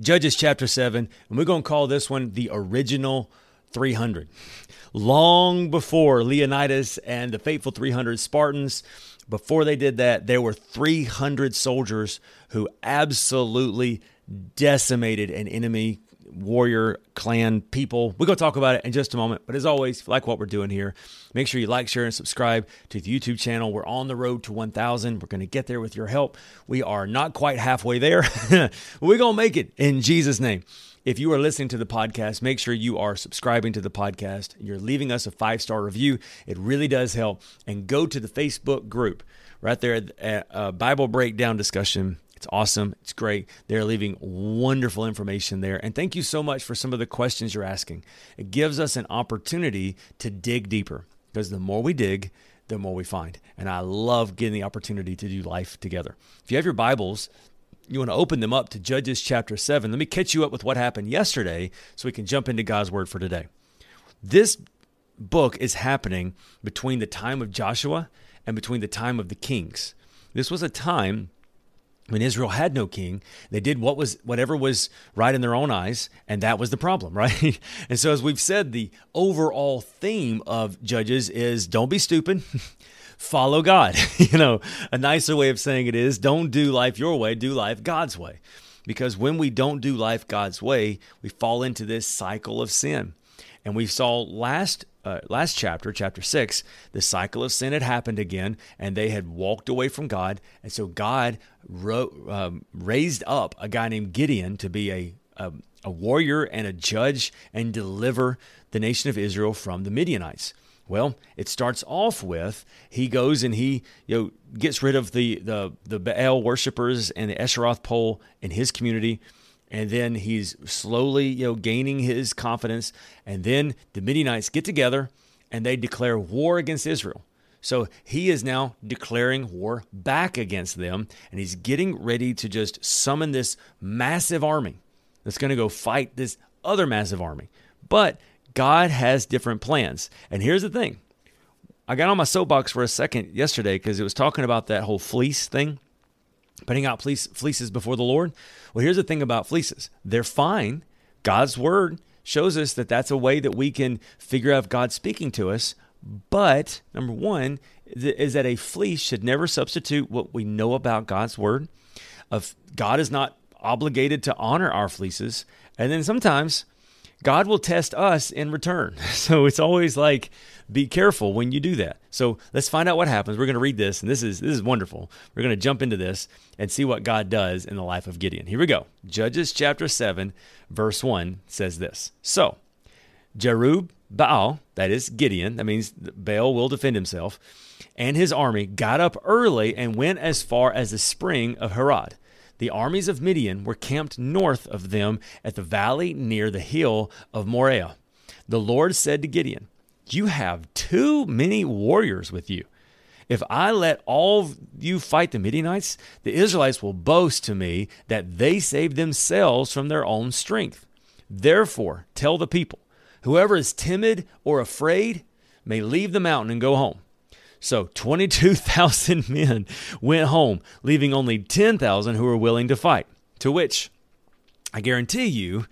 Judges chapter 7, and we're going to call this one the original 300. Long before Leonidas and the faithful 300 Spartans, before they did that, there were 300 soldiers who absolutely decimated an enemy warrior clan people. We're going to talk about it in just a moment. But as always, like what we're doing here, make sure you like, share, and subscribe to the YouTube channel. We're on the road to 1,000. We're going to get there with your help. We are not quite halfway there. we're going to make it in Jesus' name. If you are listening to the podcast, make sure you are subscribing to the podcast. You're leaving us a five star review. It really does help. And go to the Facebook group right there at uh, Bible Breakdown Discussion it's awesome. It's great. They're leaving wonderful information there. And thank you so much for some of the questions you're asking. It gives us an opportunity to dig deeper because the more we dig, the more we find. And I love getting the opportunity to do life together. If you have your Bibles, you want to open them up to Judges chapter 7. Let me catch you up with what happened yesterday so we can jump into God's word for today. This book is happening between the time of Joshua and between the time of the kings. This was a time when Israel had no king, they did what was whatever was right in their own eyes, and that was the problem, right? and so, as we've said, the overall theme of Judges is don't be stupid, follow God. you know, a nicer way of saying it is don't do life your way, do life God's way. Because when we don't do life God's way, we fall into this cycle of sin. And we saw last uh, last chapter, chapter six, the cycle of sin had happened again, and they had walked away from God, and so God um, raised up a guy named Gideon to be a, a a warrior and a judge and deliver the nation of Israel from the Midianites. Well, it starts off with he goes and he you know gets rid of the the the Baal worshippers and the Esheroth pole in his community and then he's slowly you know gaining his confidence. And then the midianites get together and they declare war against israel. So he is now declaring war back against them. And he's getting ready to just summon this massive army that's going to go fight this other massive army. But god has different plans. And here's the thing. I got on my soapbox for a second yesterday because it was talking about that whole fleece thing putting out fleece, fleeces before the Lord. Well, here's the thing about fleeces they're fine. God's word shows us that that's a way that we can figure out if God's speaking to us. But number one is that a fleece should never substitute what we know about God's word. Of God is not obligated to honor our fleeces, and then sometimes God will test us in return. So it's always like be careful when you do that. So let's find out what happens. We're going to read this, and this is this is wonderful. We're going to jump into this and see what God does in the life of Gideon. Here we go. Judges chapter seven, verse one says this. So Jerub Baal, that is Gideon, that means Baal will defend himself, and his army got up early and went as far as the spring of Harod. The armies of Midian were camped north of them at the valley near the hill of Moriah. The Lord said to Gideon, You have too many warriors with you. If I let all you fight the Midianites, the Israelites will boast to me that they saved themselves from their own strength. Therefore, tell the people whoever is timid or afraid may leave the mountain and go home. So 22,000 men went home, leaving only 10,000 who were willing to fight. To which I guarantee you,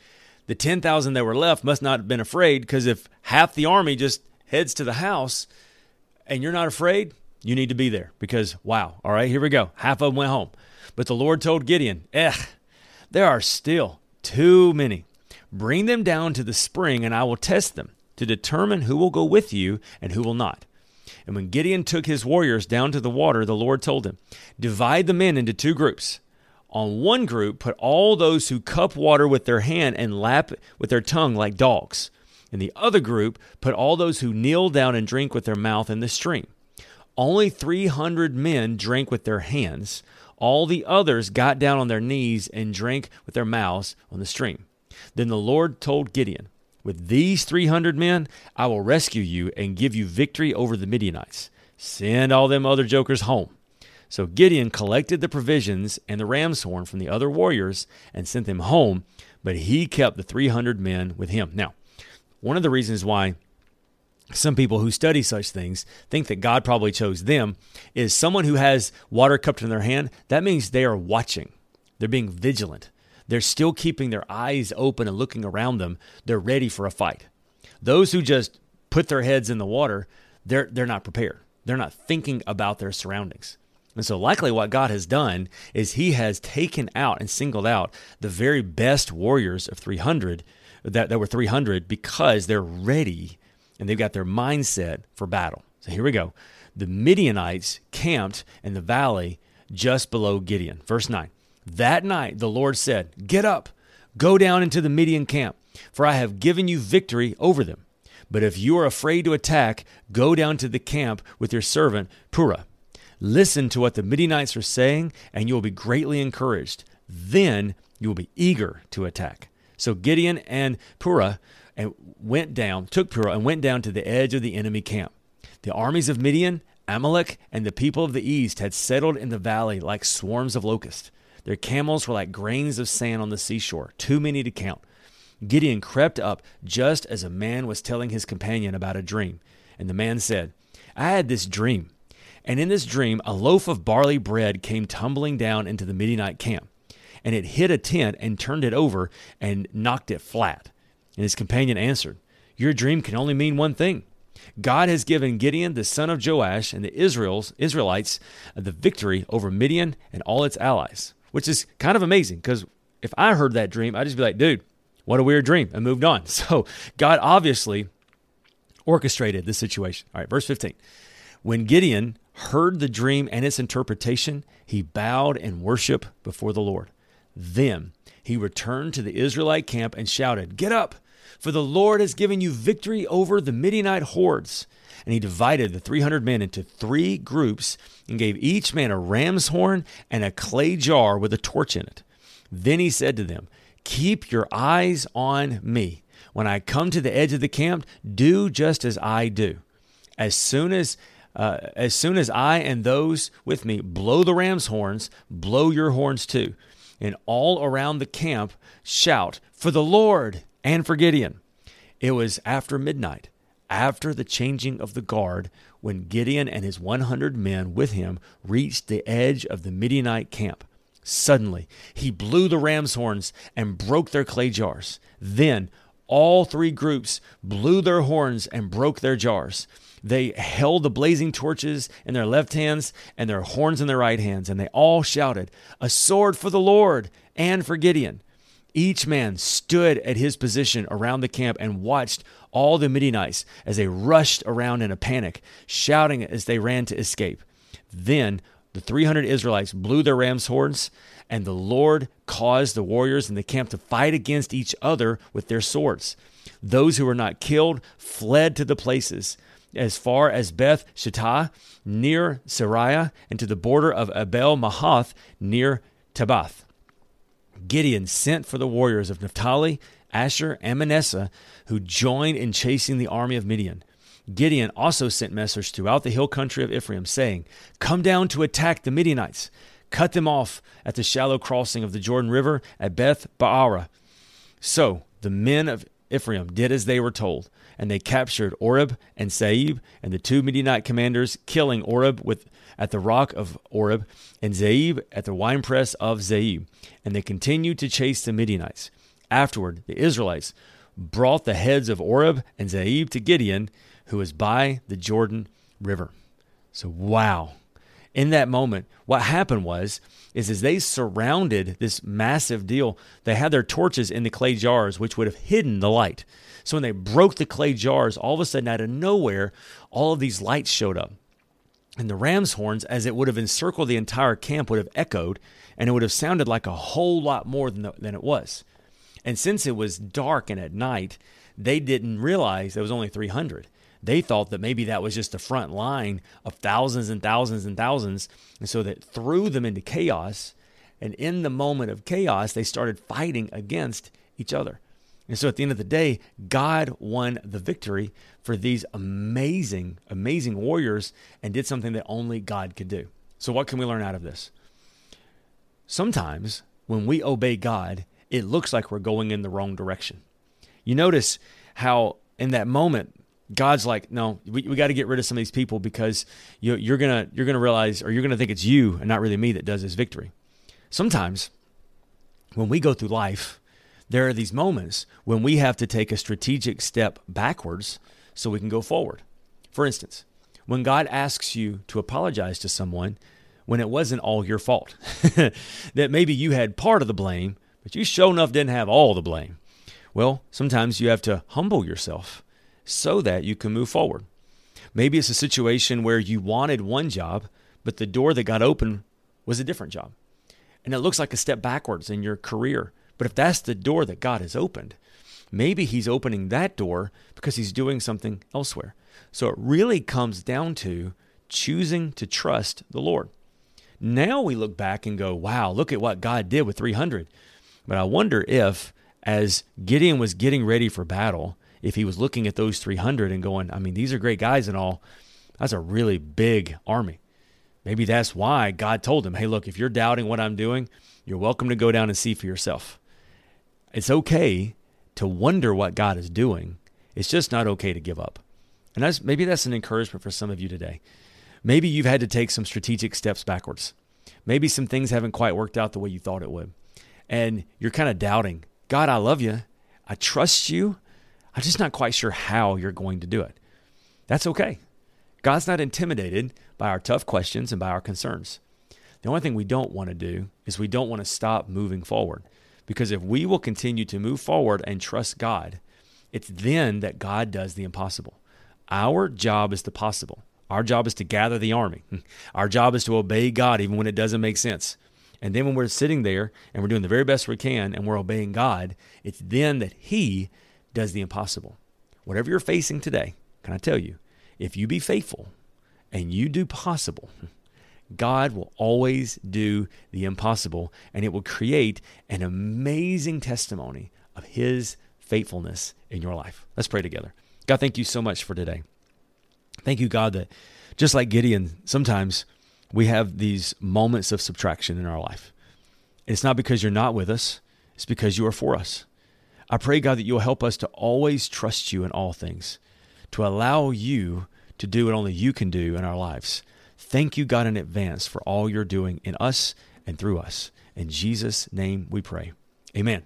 the 10,000 that were left must not have been afraid because if half the army just heads to the house and you're not afraid, you need to be there because, wow, all right, here we go. Half of them went home. But the Lord told Gideon, eh, there are still too many. Bring them down to the spring and I will test them to determine who will go with you and who will not. And when Gideon took his warriors down to the water, the Lord told him, Divide the men into two groups. On one group, put all those who cup water with their hand and lap with their tongue like dogs. In the other group, put all those who kneel down and drink with their mouth in the stream. Only 300 men drank with their hands. All the others got down on their knees and drank with their mouths on the stream. Then the Lord told Gideon, With these 300 men, I will rescue you and give you victory over the Midianites. Send all them other jokers home. So Gideon collected the provisions and the ram's horn from the other warriors and sent them home, but he kept the 300 men with him. Now, one of the reasons why some people who study such things think that God probably chose them is someone who has water cupped in their hand. That means they are watching, they're being vigilant. They're still keeping their eyes open and looking around them. They're ready for a fight. Those who just put their heads in the water, they're, they're not prepared. They're not thinking about their surroundings. And so, likely, what God has done is He has taken out and singled out the very best warriors of 300 that, that were 300 because they're ready and they've got their mindset for battle. So here we go. The Midianites camped in the valley just below Gideon. Verse 9. That night the Lord said, Get up, go down into the Midian camp, for I have given you victory over them. But if you are afraid to attack, go down to the camp with your servant Purah. Listen to what the Midianites are saying, and you will be greatly encouraged. Then you will be eager to attack. So Gideon and Purah uh, went down, took Purah, and went down to the edge of the enemy camp. The armies of Midian, Amalek, and the people of the east had settled in the valley like swarms of locusts. Their camels were like grains of sand on the seashore, too many to count. Gideon crept up just as a man was telling his companion about a dream. And the man said, I had this dream. And in this dream, a loaf of barley bread came tumbling down into the Midianite camp. And it hit a tent and turned it over and knocked it flat. And his companion answered, Your dream can only mean one thing. God has given Gideon, the son of Joash, and the Israels, Israelites the victory over Midian and all its allies, which is kind of amazing because if I heard that dream, I'd just be like, dude, what a weird dream, and moved on. So God obviously orchestrated the situation. All right, verse 15. When Gideon heard the dream and its interpretation, he bowed in worship before the Lord. Then he returned to the Israelite camp and shouted, Get up! For the Lord has given you victory over the Midianite hordes. And he divided the 300 men into three groups and gave each man a ram's horn and a clay jar with a torch in it. Then he said to them, Keep your eyes on me. When I come to the edge of the camp, do just as I do. As soon as uh, as soon as I and those with me blow the ram's horns, blow your horns too. And all around the camp shout for the Lord and for Gideon. It was after midnight, after the changing of the guard, when Gideon and his 100 men with him reached the edge of the Midianite camp. Suddenly, he blew the ram's horns and broke their clay jars. Then, all three groups blew their horns and broke their jars. They held the blazing torches in their left hands and their horns in their right hands, and they all shouted, A sword for the Lord and for Gideon. Each man stood at his position around the camp and watched all the Midianites as they rushed around in a panic, shouting as they ran to escape. Then the 300 Israelites blew their ram's horns, and the Lord caused the warriors in the camp to fight against each other with their swords. Those who were not killed fled to the places as far as Beth Shittah near Sariah and to the border of Abel Mahath near Tabbath. Gideon sent for the warriors of Naphtali, Asher, and Manasseh who joined in chasing the army of Midian. Gideon also sent messengers throughout the hill country of Ephraim, saying, Come down to attack the Midianites. Cut them off at the shallow crossing of the Jordan River at Beth Barah. So the men of Ephraim did as they were told, and they captured Oreb and Zeeb and the two Midianite commanders, killing Oreb with at the rock of Oreb and Zeeb at the winepress of Zeeb. And they continued to chase the Midianites. Afterward, the Israelites brought the heads of Oreb and Zeeb to Gideon, who was by the Jordan River. So, wow. In that moment, what happened was, is as they surrounded this massive deal, they had their torches in the clay jars, which would have hidden the light. So when they broke the clay jars, all of a sudden, out of nowhere, all of these lights showed up. And the ram's horns, as it would have encircled the entire camp, would have echoed, and it would have sounded like a whole lot more than, the, than it was. And since it was dark and at night, they didn't realize there was only 300. They thought that maybe that was just the front line of thousands and thousands and thousands. And so that threw them into chaos. And in the moment of chaos, they started fighting against each other. And so at the end of the day, God won the victory for these amazing, amazing warriors and did something that only God could do. So, what can we learn out of this? Sometimes when we obey God, it looks like we're going in the wrong direction. You notice how in that moment, God's like, no, we, we got to get rid of some of these people because you, you're gonna you're gonna realize or you're gonna think it's you and not really me that does this victory. Sometimes when we go through life, there are these moments when we have to take a strategic step backwards so we can go forward. For instance, when God asks you to apologize to someone when it wasn't all your fault, that maybe you had part of the blame, but you sure enough didn't have all the blame. Well, sometimes you have to humble yourself so that you can move forward. Maybe it's a situation where you wanted one job, but the door that got open was a different job. And it looks like a step backwards in your career. But if that's the door that God has opened, maybe He's opening that door because He's doing something elsewhere. So it really comes down to choosing to trust the Lord. Now we look back and go, wow, look at what God did with 300. But I wonder if, as Gideon was getting ready for battle, if he was looking at those 300 and going, I mean, these are great guys and all, that's a really big army. Maybe that's why God told him, hey, look, if you're doubting what I'm doing, you're welcome to go down and see for yourself. It's okay to wonder what God is doing. It's just not okay to give up. And that's maybe that's an encouragement for some of you today. Maybe you've had to take some strategic steps backwards. Maybe some things haven't quite worked out the way you thought it would. And you're kind of doubting, God, I love you. I trust you. I'm just not quite sure how you're going to do it. That's okay. God's not intimidated by our tough questions and by our concerns. The only thing we don't want to do is we don't want to stop moving forward. Because if we will continue to move forward and trust God, it's then that God does the impossible. Our job is the possible. Our job is to gather the army. Our job is to obey God even when it doesn't make sense. And then when we're sitting there and we're doing the very best we can and we're obeying God, it's then that He does the impossible. Whatever you're facing today, can I tell you, if you be faithful and you do possible, God will always do the impossible, and it will create an amazing testimony of His faithfulness in your life. Let's pray together. God, thank you so much for today. Thank you, God, that just like Gideon, sometimes we have these moments of subtraction in our life. It's not because you're not with us, it's because you are for us. I pray, God, that you'll help us to always trust you in all things, to allow you to do what only you can do in our lives. Thank you, God, in advance for all you're doing in us and through us. In Jesus' name we pray. Amen.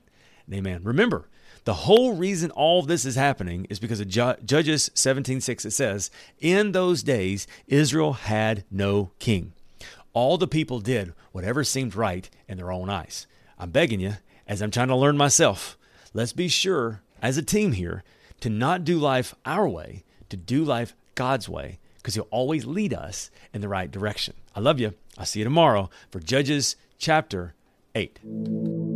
Amen. Remember, the whole reason all this is happening is because of Judges 17:6 it says, "In those days Israel had no king. All the people did whatever seemed right in their own eyes." I'm begging you, as I'm trying to learn myself, let's be sure as a team here to not do life our way, to do life God's way because he'll always lead us in the right direction. I love you. I'll see you tomorrow for Judges chapter 8.